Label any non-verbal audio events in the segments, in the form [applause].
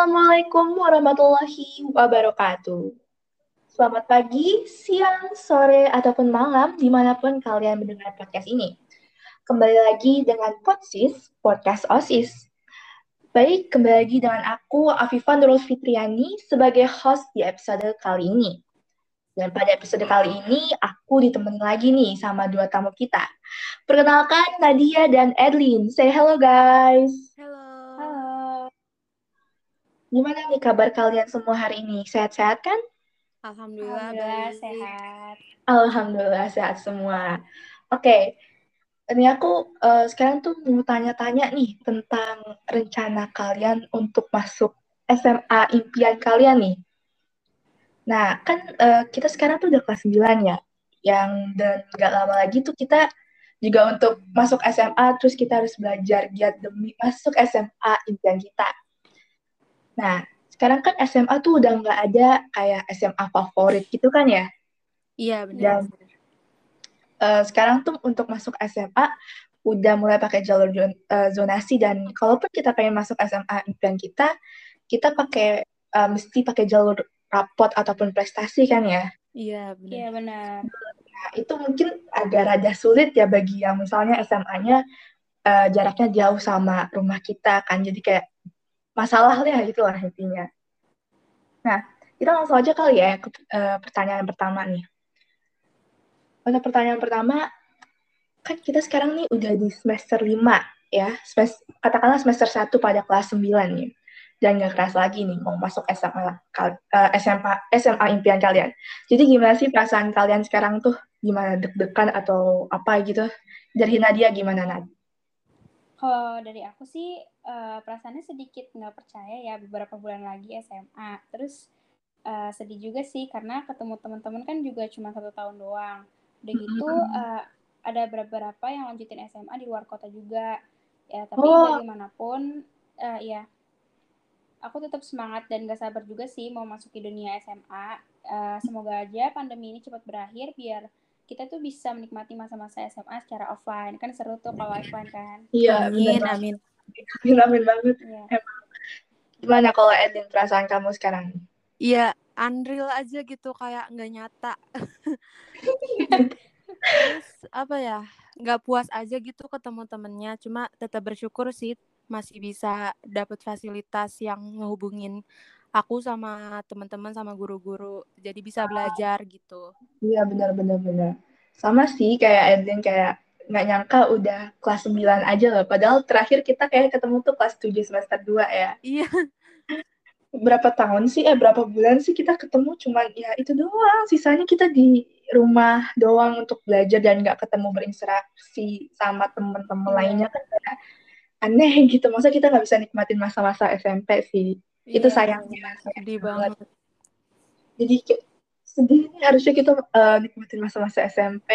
Assalamualaikum warahmatullahi wabarakatuh. Selamat pagi, siang, sore, ataupun malam di mana pun kalian mendengar podcast ini. Kembali lagi dengan Podsis, Podcast OSIS. Baik, kembali lagi dengan aku, Afifah Nurul Fitriani, sebagai host di episode kali ini. Dan pada episode kali ini, aku ditemani lagi nih sama dua tamu kita. Perkenalkan Nadia dan Edlin. Say hello guys. Halo. Gimana nih kabar kalian semua hari ini? Sehat-sehat kan? Alhamdulillah, Alhamdulillah baik. sehat. Alhamdulillah sehat semua. Oke, ini aku eh, sekarang tuh mau tanya-tanya nih tentang rencana kalian untuk masuk SMA impian kalian nih. Nah, kan eh, kita sekarang tuh udah kelas 9 ya, yang dan gak lama lagi tuh kita juga untuk masuk SMA, terus kita harus belajar giat demi masuk SMA impian kita. Nah, sekarang kan SMA tuh udah nggak ada kayak SMA favorit gitu kan ya. Iya, benar. Dan eh, sekarang tuh untuk masuk SMA udah mulai pakai jalur zon- eh, zonasi dan kalaupun kita pengen masuk SMA impian kita, kita pakai eh, mesti pakai jalur rapot ataupun prestasi kan ya. Iya, benar. Iya benar. Nah, itu mungkin agak rada sulit ya bagi yang misalnya SMA-nya eh, jaraknya jauh sama rumah kita kan. Jadi kayak masalah lah gitu lah intinya. Nah, kita langsung aja kali ya ke eh, pertanyaan pertama nih. Untuk pertanyaan pertama, kan kita sekarang nih udah di semester 5 ya. Semester, katakanlah semester 1 pada kelas 9 nih. Dan gak keras lagi nih mau masuk SMA, eh, SMA, SMA impian kalian. Jadi gimana sih perasaan kalian sekarang tuh? Gimana deg-degan atau apa gitu? Dari Nadia gimana Nad? Kalau dari aku sih eh, perasaannya sedikit nggak percaya ya beberapa bulan lagi SMA. Terus eh, sedih juga sih karena ketemu teman-teman kan juga cuma satu tahun doang. Udah gitu eh, ada beberapa yang lanjutin SMA di luar kota juga. Ya tapi Oh. bagaimanapun eh, ya aku tetap semangat dan gak sabar juga sih mau masuk ke dunia SMA. Eh, semoga aja pandemi ini cepat berakhir biar kita tuh bisa menikmati masa-masa SMA secara offline. Kan seru tuh kalau offline kan. Iya, Amin, amin. Amin, amin banget. Iya. Gimana kalau Edin perasaan kamu sekarang? Iya, unreal aja gitu kayak nggak nyata. Terus apa ya? Nggak puas aja gitu ketemu temennya. Cuma tetap bersyukur sih masih bisa dapat fasilitas yang ngehubungin aku sama teman-teman sama guru-guru. Jadi bisa belajar gitu. Iya, benar-benar benar. Sama sih kayak Edin kayak nggak nyangka udah kelas 9 aja loh. Padahal terakhir kita kayak ketemu tuh kelas 7 semester 2 ya. Iya, Berapa tahun sih, eh berapa bulan sih kita ketemu cuman ya itu doang. Sisanya kita di rumah doang untuk belajar dan nggak ketemu berinteraksi sama temen-temen Iya. lainnya kan kayak aneh gitu. Masa kita nggak bisa nikmatin masa-masa SMP sih. Itu Iya, sayangnya. sedih sayang banget. Jadi sedih nih harusnya kita eh, nikmatin masa-masa SMP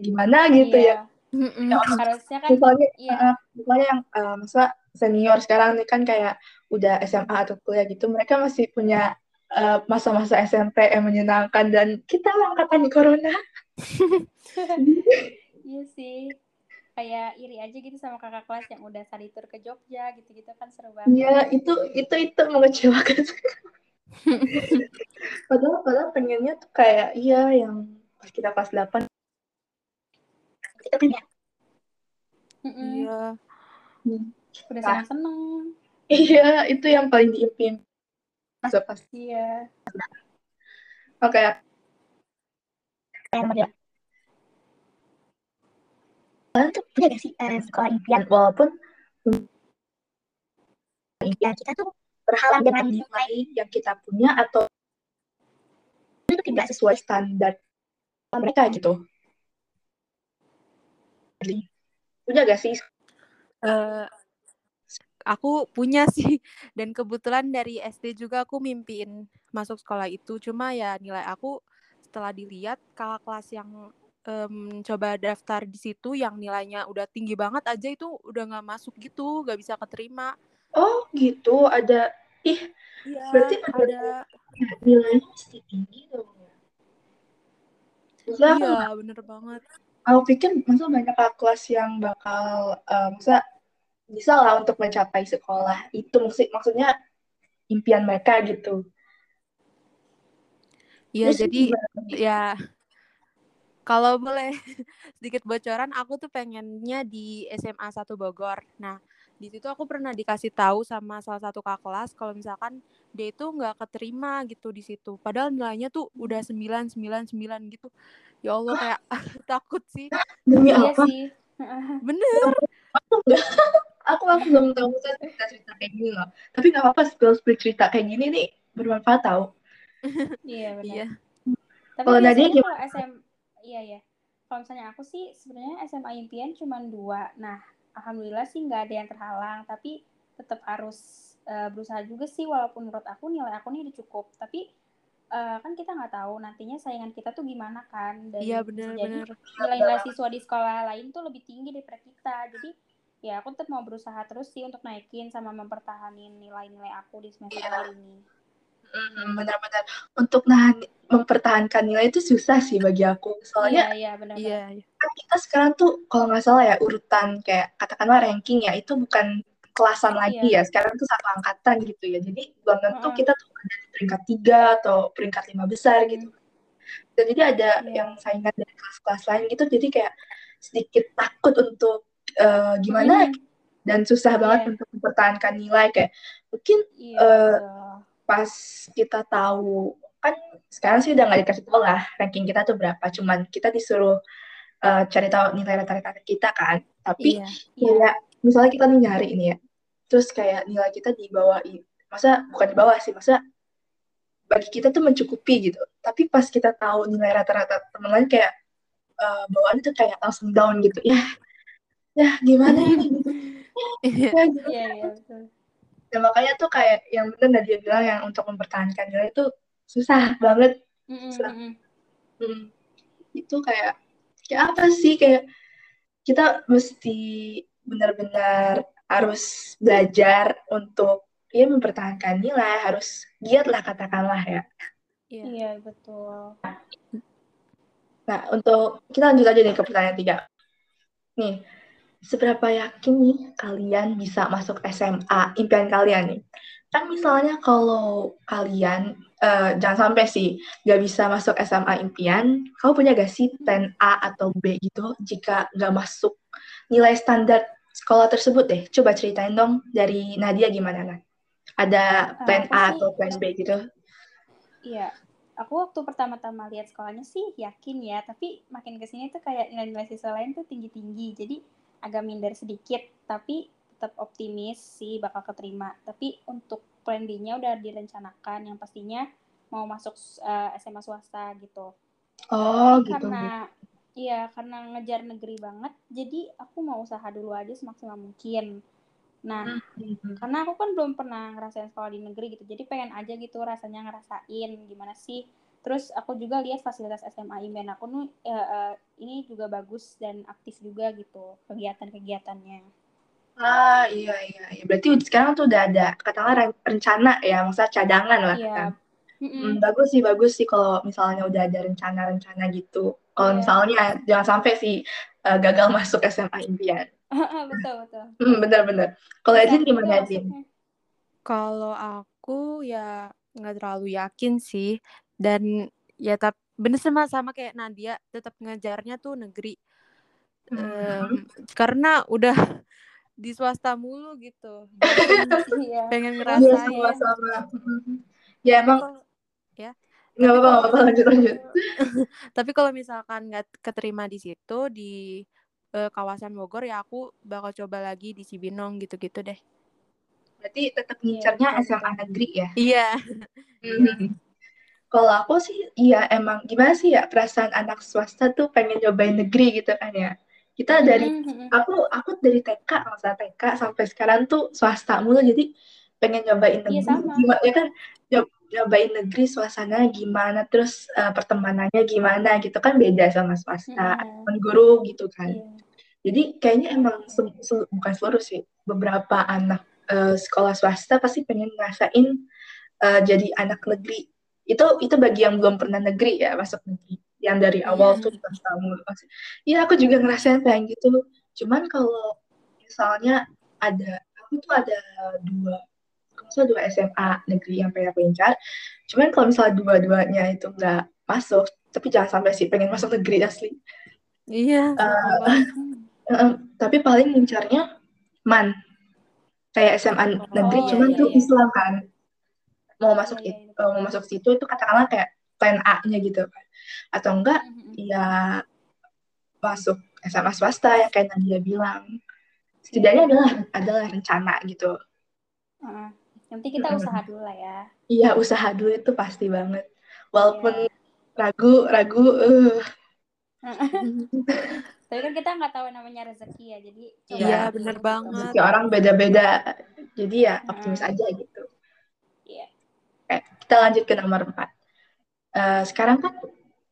gimana gitu ya. Iya. Ya orang Harusnya kan misalnya iya. eh, misalnya yang eh, masa senior sekarang nih kan kayak udah SMA atau kuliah gitu mereka masih punya eh, masa-masa SMP yang menyenangkan dan kita angkatan corona [laughs] Iya sih. Kayak iri aja gitu sama kakak kelas yang udah study tour ke Jogja gitu-gitu kan seru banget. ya itu itu itu mengecewakan [laughs] padahal padahal pengennya tuh kayak iya yang pas kita kelas 8 kita kan ya. Iya. Udah Nah. seneng-seneng. iya itu yang paling diimpiin masuk pas Iya. oke kalian tuh punya gak sih eh, sekolah impian? Walaupun impian kita tuh berhalang dengan nilai yang kita punya atau itu tidak sesuai standar mereka gitu. Punya gak sih? Eh, aku punya [laughs] sih. Dan kebetulan dari SD juga aku mimpiin masuk sekolah itu. Cuma ya nilai aku setelah dilihat kakak kelas yang em, coba daftar di situ yang nilainya udah tinggi banget aja itu udah nggak masuk gitu nggak bisa keterima. Oh gitu? Ada ih iya Berarti ada nilainya mesti tinggi dong ya? Iya bener banget. Aku pikir masa banyak kelas yang bakal eh, masa bisa lah untuk mencapai sekolah itu maksud maksudnya impian mereka gitu. Iya, jadi ya kalau boleh [laughs] sedikit bocoran, aku tuh pengennya di SMA 1 Bogor. Nah, di situ aku pernah dikasih tahu sama salah satu kakak kelas kalau misalkan dia itu nggak keterima gitu di situ. Padahal nilainya tuh udah sembilan sembilan sembilan gitu. Ya Allah kayak [laughs] takut sih. Demi Iya apa? sih. Bener. Aku enggak. aku aku belum tahu saya cerita cerita kayak gini loh. Tapi nggak apa-apa spill spill cerita kayak gini nih bermanfaat tau. [laughs] Iya benar. Iya. Tapi Kalau Nadia biasanya kalau SM iya ya. Kalau misalnya aku sih sebenarnya SMA impian cuma dua. Nah, alhamdulillah sih nggak ada yang terhalang. Tapi tetap harus eh, berusaha juga sih walaupun menurut aku nilai aku nih udah cukup. Tapi eh, kan kita nggak tahu nantinya saingan kita tuh gimana kan. Dan Iya bisa jadi nilai-nilai siswa di sekolah lain tuh lebih tinggi daripada kita. Jadi ya aku tetap mau berusaha terus sih untuk naikin sama mempertahankan nilai-nilai aku di semester Iya. akhir ini. Hmm, benar-benar untuk nahan mempertahankan nilai itu susah sih bagi aku. Soalnya Iya, iya benar. Iya. kan kita sekarang tuh kalau nggak salah ya urutan kayak katakanlah ranking ya itu bukan kelasan lagi ya. Sekarang tuh satu angkatan gitu ya. Jadi belum tentu kita tuh ada di peringkat tiga atau peringkat lima besar gitu. Dan jadi ada Iya. yang saingan dari kelas-kelas lain gitu. Jadi kayak sedikit takut untuk eh, gimana Mm-mm. dan susah banget Iya. untuk mempertahankan nilai kayak mungkin Iya, Eh, betul. Pas kita tahu kan sekarang sih udah nggak dikasih tahu lah ranking kita tuh berapa. Cuman kita disuruh eh, cari tahu nilai rata-rata kita kan. Tapi Iya. Iya. misalnya kita nih nyari ini ya terus kayak nilai kita di bawah i- masa bukan di bawah sih masa bagi kita tuh mencukupi gitu. Tapi pas kita tahu nilai rata-rata teman lain kayak eh, bawaan itu kayak langsung down gitu. Ya ya gimana [laughs] ini gitu. Iya. ya, Dan makanya tuh kayak yang bener Nadia bilang yang untuk mempertahankan nilai itu susah banget Mm-mm, Susah. Hmm, itu kayak kayak apa sih kayak kita mesti benar-benar harus belajar untuk ya mempertahankan nilai harus giat lah katakanlah ya. Iya. Iya, betul. Nah untuk kita lanjut aja nih ke pertanyaan tiga. Nih seberapa yakin nih kalian bisa masuk SMA impian kalian nih? Kan misalnya kalau kalian eh, jangan sampai sih nggak bisa masuk SMA impian, kamu punya gak sih plan A atau B gitu jika nggak masuk nilai standar sekolah tersebut deh? Coba ceritain dong dari Nadia gimana Nat? Ada plan A sih- atau plan B gitu? Iya. Aku waktu pertama-tama lihat sekolahnya sih yakin ya, tapi makin ke sini tuh kayak nilai-nilai siswa lain tuh tinggi-tinggi. Jadi agak minder sedikit, tapi tetap optimis sih bakal keterima. Tapi untuk plan B-nya udah direncanakan, yang pastinya mau masuk eh, SMA swasta gitu. Oh Tapi gitu. karena iya karena ngejar negeri banget jadi aku mau usaha dulu aja semaksimal mungkin nah Hmm. karena aku kan belum pernah ngerasain sekolah di negeri gitu jadi pengen aja gitu rasanya ngerasain gimana sih terus aku juga lihat fasilitas SMA Imen aku nih eh, eh, ini juga bagus dan aktif juga gitu kegiatan-kegiatannya Ah iya iya iya. Berarti sekarang tuh udah ada katakanlah ren- rencana ya, maksudnya cadangan lah iya kan. Mm-mm. Hmm, bagus sih bagus sih kalau misalnya udah ada rencana-rencana gitu. Kalau Iya. misalnya jangan sampai sih eh, gagal [laughs] masuk SMA impian. betul betul Hmm, bener-bener. Kalau Edin gimana Edin? Kalau aku ya nggak terlalu yakin sih dan ya tapi bener sama sama kayak Nadia tetap ngejarnya tuh negeri Hmm. Em, karena udah [laughs] di swasta mulu gitu Jadi iya pengen Iya ngerasain sama-sama. Hmm. Ya Tapi emang kalau- ya nggak apa-apa kalau nggak apa-apa lanjut lanjut. [laughs] tapi kalau misalkan nggak keterima di situ di eh, kawasan Bogor ya aku bakal coba lagi di Cibinong gitu-gitu deh Berarti tetap Iya, ngincernya betul, SMA negeri ya. iya Hmm. Kalau aku sih, iya emang gimana sih ya perasaan anak swasta tuh pengen nyobain negeri gitu kan ya. Kita dari aku aku dari TK masa TK sampai sekarang tuh swasta mulu jadi pengen nyobain Iya, negeri sama. gimana ya kan nyob- nyobain negeri suasananya gimana terus eh, pertemanannya gimana gitu kan beda sama swasta temen guru gitu kan Iya. jadi kayaknya emang se- se- bukan seluruh sih beberapa anak eh, sekolah swasta pasti pengen ngerasain eh, jadi anak negeri itu itu bagi yang belum pernah negeri ya masuk negeri yang dari awal Iya. tuh mulu pasti Iya aku juga ngerasain pengen gitu cuman kalau misalnya ada aku tuh ada dua maksudnya dua SMA negeri yang pengen aku incar. Cuman kalau misalnya dua-duanya itu nggak masuk, tapi jangan sampai sih pengen masuk negeri asli. Iya. Uh, uh, tapi paling incarnya man kayak SMA negeri Oh, cuman iya, tuh iya. Islam kan mau masuk Iya, it- iya, eh, mau masuk situ itu katakanlah kayak plan A-nya gitu kan atau enggak ya masuk SMA swasta yang kayak Nadia bilang setidaknya adalah adalah rencana gitu Heeh. Yang penting kita Mm-mm. usaha dulu lah ya. iya usaha dulu itu pasti banget walaupun Iya. ragu ragu eh [laughs] Tapi kan kita nggak tahu namanya rezeki ya, jadi coba Iya, dulu bener gitu. banget. rezeki orang beda-beda jadi ya optimis Mm. aja gitu Iya. Eh, kita lanjut ke nomor 4. Eh, sekarang kan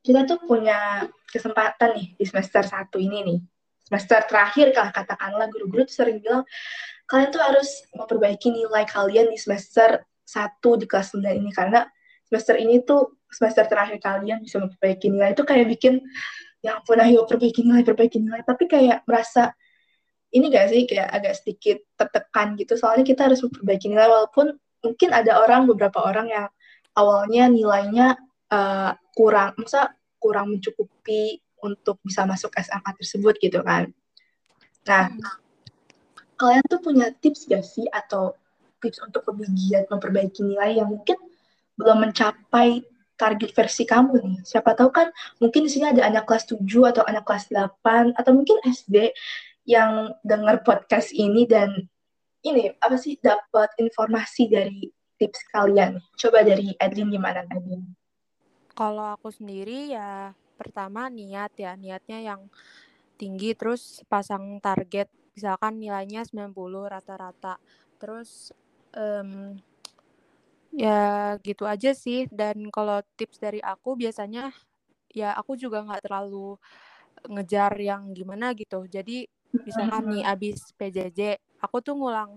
kita tuh punya kesempatan nih di semester 1 ini nih. Semester terakhir kalau katakanlah guru-guru tuh sering bilang kalian tuh harus memperbaiki nilai kalian di semester 1 di kelas 9 ini karena semester ini tuh semester terakhir kalian bisa memperbaiki nilai itu kayak bikin ya ampun ayo perbaiki nilai perbaiki nilai tapi kayak merasa ini gak sih kayak agak sedikit tertekan gitu soalnya kita harus memperbaiki nilai walaupun mungkin ada orang beberapa orang yang awalnya nilainya eh, kurang masa kurang mencukupi untuk bisa masuk SMA tersebut gitu kan nah Hmm. kalian tuh punya tips gak sih atau tips untuk lebih giat memperbaiki nilai yang mungkin belum mencapai target versi kamu nih. Siapa tahu kan mungkin di sini ada anak kelas 7 atau anak kelas 8 atau mungkin SD yang dengar podcast ini dan ini apa sih dapat informasi dari tips kalian. Coba dari Edlin gimana Edlin? Kalau aku sendiri ya pertama niat ya, niatnya yang tinggi terus pasang target misalkan nilainya 90 rata-rata. Terus em, ya gitu aja sih dan kalau tips dari aku biasanya ya aku juga nggak terlalu ngejar yang gimana gitu. Jadi misalkan nih abis PJJ aku tuh ngulang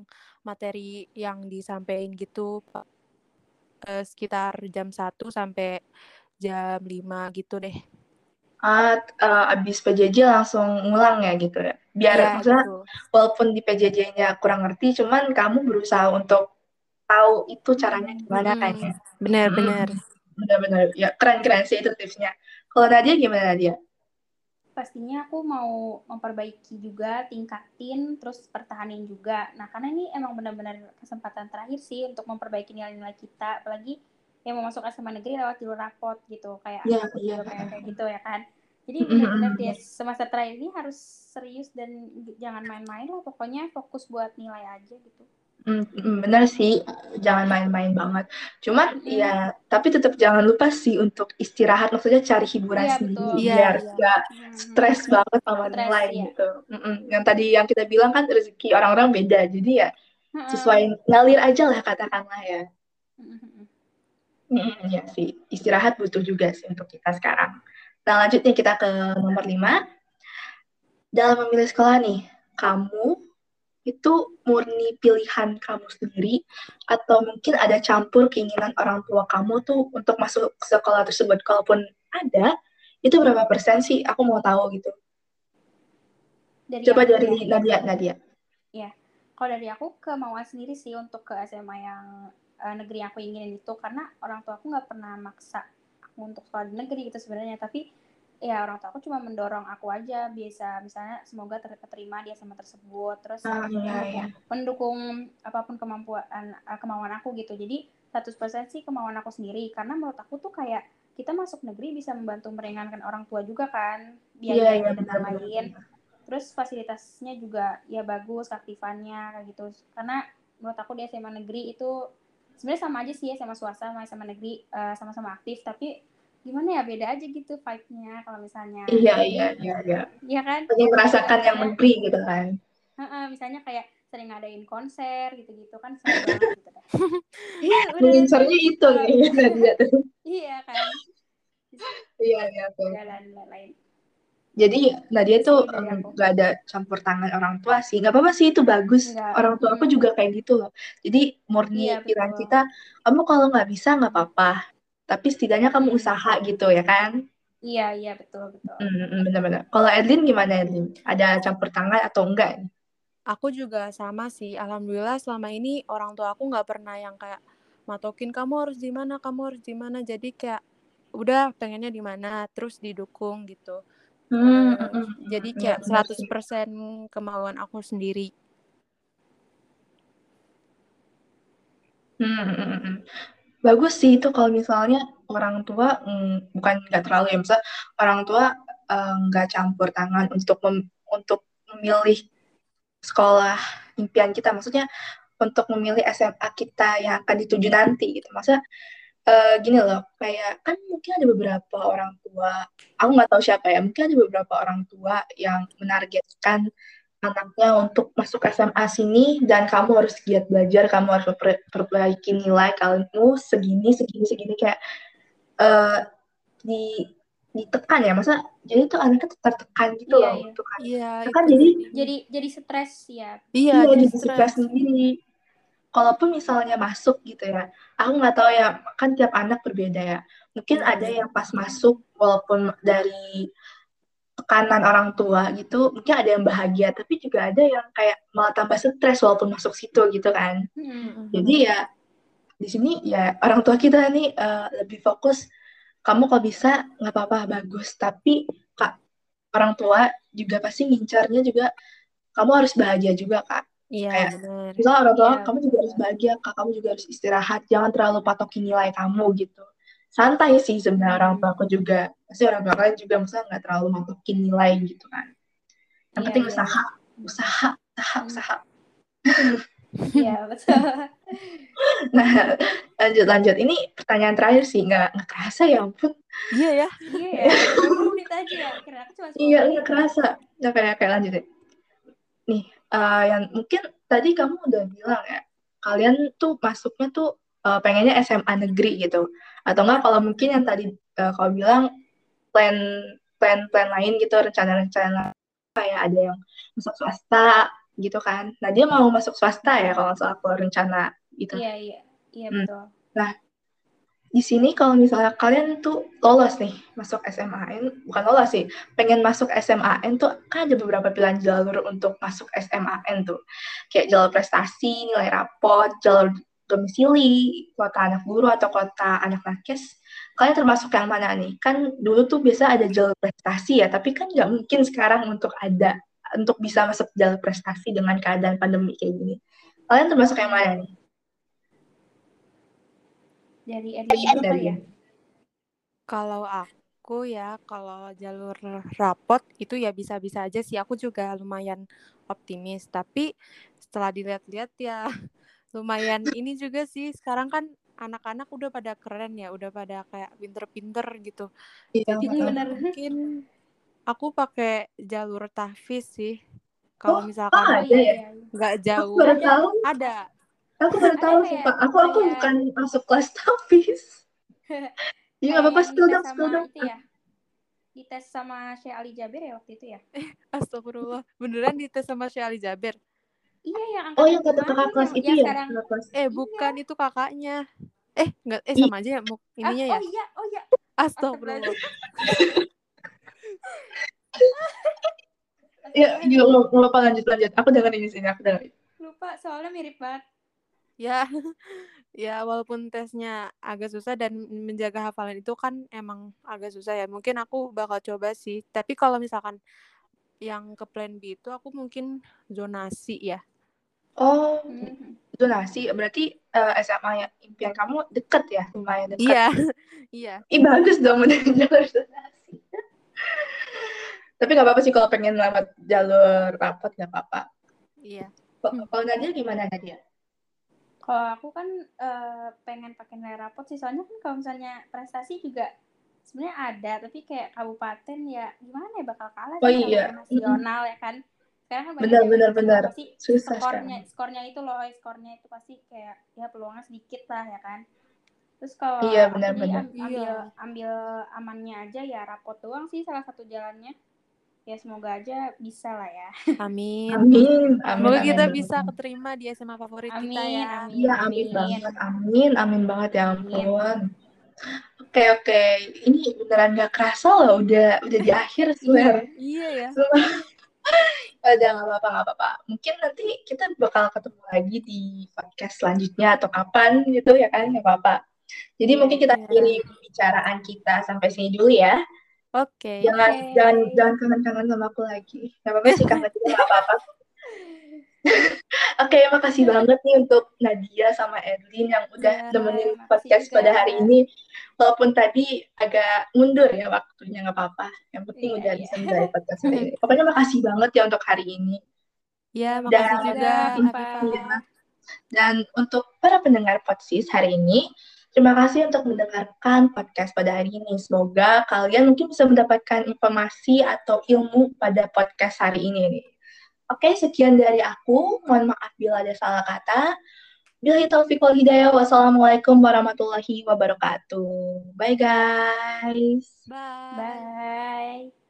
materi yang disampaikan gitu eh, sekitar jam 1 sampai jam 5 gitu deh. Ah, eh, abis PJJ langsung ngulang ya gitu ya. Biar Iya maksudnya gitu. walaupun di PJJ-nya kurang ngerti, cuman kamu berusaha untuk tahu itu caranya gimana Mm-mm. kayaknya. Bener-bener. Benar-benar ya keren-keren sih itu tipsnya. Kalau Nadia gimana Nadia? Pastinya aku mau memperbaiki juga, tingkatin, terus pertahanin juga. Nah, karena ini emang benar-benar kesempatan terakhir sih untuk memperbaiki nilai-nilai kita, apalagi yang mau masuk SMA negeri lewat jalur rapot gitu, kayak Iya, aku iya. juga kayak kayak gitu ya kan. Jadi benar-benar di semester terakhir ini harus serius dan jangan main-main lah, pokoknya fokus buat nilai aja gitu. Hmm, hmm, benar sih, jangan main-main banget. Cuman Mm-mm. ya, tapi tetap jangan lupa sih untuk istirahat, maksudnya cari hiburan Iya, sendiri betul. Iya, biar iya. nggak Mhm. stres banget sama Stres, nilai iya. gitu. Mm-mm. Yang tadi yang kita bilang kan rezeki orang-orang beda, jadi ya Heeh. sesuai ngalir aja lah katakanlah ya. Mhm. Mm, Iya sih, istirahat butuh juga sih untuk kita sekarang. Nah, lanjutnya kita ke nomor 5. Dalam memilih sekolah nih, kamu itu murni pilihan kamu sendiri atau mungkin ada campur keinginan orang tua kamu tuh untuk masuk ke sekolah tersebut. Kalaupun ada, itu berapa persen sih? Aku mau tahu gitu. Dari Coba aku dari ya. Nadia, Nadia. Kalau dari aku kemauan sendiri sih untuk ke SMA yang eh, negeri yang aku inginin itu karena orang tua aku nggak pernah maksa aku untuk sekolah di negeri gitu sebenarnya tapi ya orang tua aku cuma mendorong aku aja biasa misalnya semoga ter- keterima di SMA tersebut terus Ah, iya, iya. mendukung apa pun kemampuan eh, kemauan aku gitu jadi 100% sih kemauan aku sendiri karena menurut aku tuh kayak kita masuk negeri bisa membantu meringankan orang tua juga kan biaya iya, dan benar, lain-lain benar. terus fasilitasnya juga ya bagus aktifannya kayak gitu karena menurut aku di SMA negeri itu sebenarnya sama aja sih SMA swasta sama SMA negeri eh, sama-sama aktif tapi gimana ya beda aja gitu vibe-nya kalau misalnya Iya, iya, iya, iya. Iya kan Pengen merasakan yang negeri gitu kan. Heeh, misalnya kayak sering ngadain konser gitu-gitu kan [laughs] seru banget gitu deh. Iya, udah. Mengincarnya itu nih Nadia tuh. Iya kan. Iya, iya, tuh. Jalan lain. Jadi Nadia tuh aku. nggak ada campur tangan orang tua sih. Nggak apa-apa sih itu bagus. Nggak. Orang tua aku juga kayak gitu loh. Jadi murni Iya, betul. kita. Kamu kalau nggak bisa nggak apa-apa. Tapi setidaknya kamu Mm. usaha gitu ya kan? Iya, iya betul betul. Hmm, hmm, benar-benar. Kalau Edlin gimana Edlin? Ada campur tangan atau enggak? Aku juga sama sih. Alhamdulillah selama ini orang tua aku nggak pernah yang kayak matokin kamu harus di mana, kamu harus di mana. Jadi kayak udah pengennya di mana, terus didukung gitu. Hmm, mm, mm, jadi mm, iya kayak benar sih. 100% kemauan aku sendiri. Hmm, mm, mm, mm. Bagus sih itu kalau misalnya orang tua mm, bukan nggak terlalu ya, misalnya orang tua nggak campur tangan untuk mem- untuk memilih sekolah impian kita, maksudnya untuk memilih SMA kita yang akan dituju nanti gitu. Masa eh, gini loh, kayak kan mungkin ada beberapa orang tua, aku nggak tahu siapa ya, mungkin ada beberapa orang tua yang menargetkan anaknya untuk masuk SMA sini dan kamu harus giat belajar, kamu harus memperbaiki nilai kamu segini, segini, segini kayak eh, di ditekan ya, masa jadi tuh anaknya tuh tertekan gitu Iya, loh iya. untuk Iya, kan itu jadi. Jadi jadi stres ya. Iya, iya jadi jadi stres stres. sendiri. Kalaupun misalnya masuk gitu ya, aku nggak tahu ya, kan tiap anak berbeda ya. Mungkin Iya, ada iya. yang pas masuk walaupun dari tekanan orang tua gitu, mungkin ada yang bahagia, tapi juga ada yang kayak malah tambah stres walaupun masuk situ gitu kan. Hmm. Jadi ya di sini ya orang tua kita nih eh, lebih fokus, kamu kalau bisa nggak apa-apa bagus, tapi kak orang tua juga pasti ngincarnya juga kamu harus bahagia juga kak. Iya, Kayak misalnya orang tua Iya, kamu juga harus bahagia kak, kamu juga harus istirahat, jangan terlalu patokin nilai kamu gitu. Santai sih sebenarnya orang tua aku juga, pasti orang tua kalian juga misalnya nggak terlalu matokin nilai gitu kan. Yang Iya, penting iya, usaha, usaha, usaha, Hmm. usaha. Iya, betul. [laughs] Nah, lanjut lanjut. Ini pertanyaan terakhir sih, nggak nggak kerasa ya ampun. Iya ya. Iya ya, 20 [laughs] menit aja ya. Kira aku cuma 10 Iya, nggak kerasa. Nah, kayak kayak lanjut deh. Nih, eh, yang mungkin tadi kamu udah bilang ya, kalian tuh masuknya tuh eh, pengennya SMA negeri gitu, atau enggak kalau mungkin yang tadi eh, kau bilang plan plan plan lain gitu, rencana-rencana kayak ada yang masuk swasta gitu kan. Nah, dia mau masuk swasta ya kalau salah aku rencana gitu. Iya, iya. Iya, Hmm. betul. Nah, di sini kalau misalnya kalian tuh lolos nih masuk SMAN, bukan lolos sih, pengen masuk SMAN tuh kan ada beberapa pilihan jalur untuk masuk SMAN tuh. Kayak jalur prestasi, nilai rapot, jalur domisili, kota anak guru atau kota anak nakes. Kalian termasuk yang mana nih? Kan dulu tuh biasa ada jalur prestasi ya, tapi kan nggak mungkin sekarang untuk ada untuk bisa masuk jalur prestasi dengan keadaan pandemi kayak gini. Kalian termasuk yang mana nih? Dari Edwin kali ya. Kalau aku ya, kalau jalur rapot itu ya bisa-bisa aja sih. Aku juga lumayan optimis. Tapi setelah dilihat-lihat ya lumayan ini juga sih. Sekarang kan anak-anak udah pada keren ya, udah pada kayak pinter-pinter gitu. Iya, Jadi benar. mungkin aku pakai jalur tahfiz sih. Kalau Oh, misalkan oh, ada ya? nggak Aku jauh, baru Ada. tahu. ada. Aku baru tahu kayak sumpah. Aku aku bukan masuk kelas tahfiz. [laughs] Iya nggak apa-apa spill dites dong, spill sama dong. ya. Dites sama Syekh Ali Jabir ya waktu itu ya. [laughs] Astagfirullah. Beneran dites sama Syekh Ali Jaber? Iya, yang Oh yang kata kakak kelas itu ya, sekarang. Eh, bukan itu kakaknya. Eh, enggak eh sama aja ya mu- Ah, ininya ya. oh iya, oh iya. Astagfirullah. Ya, nggak lupa lanjut lanjut. Aku dengerin di sini, aku dengerin. Lupa, soalnya mirip banget. Ya, [laughs] ya walaupun tesnya agak susah dan menjaga hafalan itu kan emang agak susah ya. Mungkin aku bakal coba sih. Tapi kalau misalkan yang ke plan B itu aku mungkin zonasi ya. Oh, Hmm. donasi. Berarti eh, SMA yang impian kamu deket ya, lumayan dekat. Iya, [laughs] iya. Ih bagus dong udah [laughs] jalur donasi. Tapi nggak apa-apa sih kalau pengen lewat jalur rapot nggak apa-apa. Iya. Kalau kalau Nadia gimana Nadia? Kalau aku kan eh, pengen pakai nilai rapot sih, soalnya kan kalau misalnya prestasi juga sebenarnya ada, tapi kayak kabupaten ya gimana ya bakal kalah Oh iya, nasional ya kan. Sekarang kan banyak benar yang benar benar. pasti Susah skornya sekarang. skornya itu loh, skornya itu pasti kayak ya peluangnya sedikit lah ya kan. Terus kalau Iya benar benar. am- ambil Iya. ambil amannya aja ya rapot doang sih salah satu jalannya. Ya semoga aja bisa lah ya. Amin. Amin, amin, Semoga amin. kita benar. bisa keterima di SMA favorit kita Amin, ya. amin, Iya, amin amin. banget, amin, amin banget ya Amin. ampun. Oke, oke, ini beneran gak kerasa loh, udah udah di akhir, Iya, swear. iya ya. Udah nggak apa-apa, nggak apa-apa. Mungkin nanti kita bakal ketemu lagi di podcast selanjutnya atau kapan gitu ya kan, nggak apa-apa. Jadi yeah, mungkin kita iya. akhiri yeah. pembicaraan kita sampai sini dulu ya. Oke. Okay. Jangan okay. jangan jangan kangen-kangen sama aku lagi. Gak apa-apa sih [laughs] kangen juga nggak apa-apa. [laughs] Oke, okay, makasih banget nih untuk Nadia sama Edlin yang udah yeah, nemenin podcast juga. pada hari ini. Walaupun tadi agak mundur ya waktunya, nggak apa-apa. Yang penting yeah, udah yeah. bisa menjadi podcast hari ini. [laughs] Pokoknya makasih banget ya untuk hari ini. Ya, makasih dan, juga. Ya, dan untuk para pendengar podcast hari ini, Terima kasih untuk mendengarkan podcast pada hari ini. Semoga kalian mungkin bisa mendapatkan informasi atau ilmu pada podcast hari ini. Oke, sekian dari aku. Mohon maaf bila ada salah kata. Bila taufiq wal hidayah. Wassalamualaikum warahmatullahi wabarakatuh. Bye guys. Bye. Bye.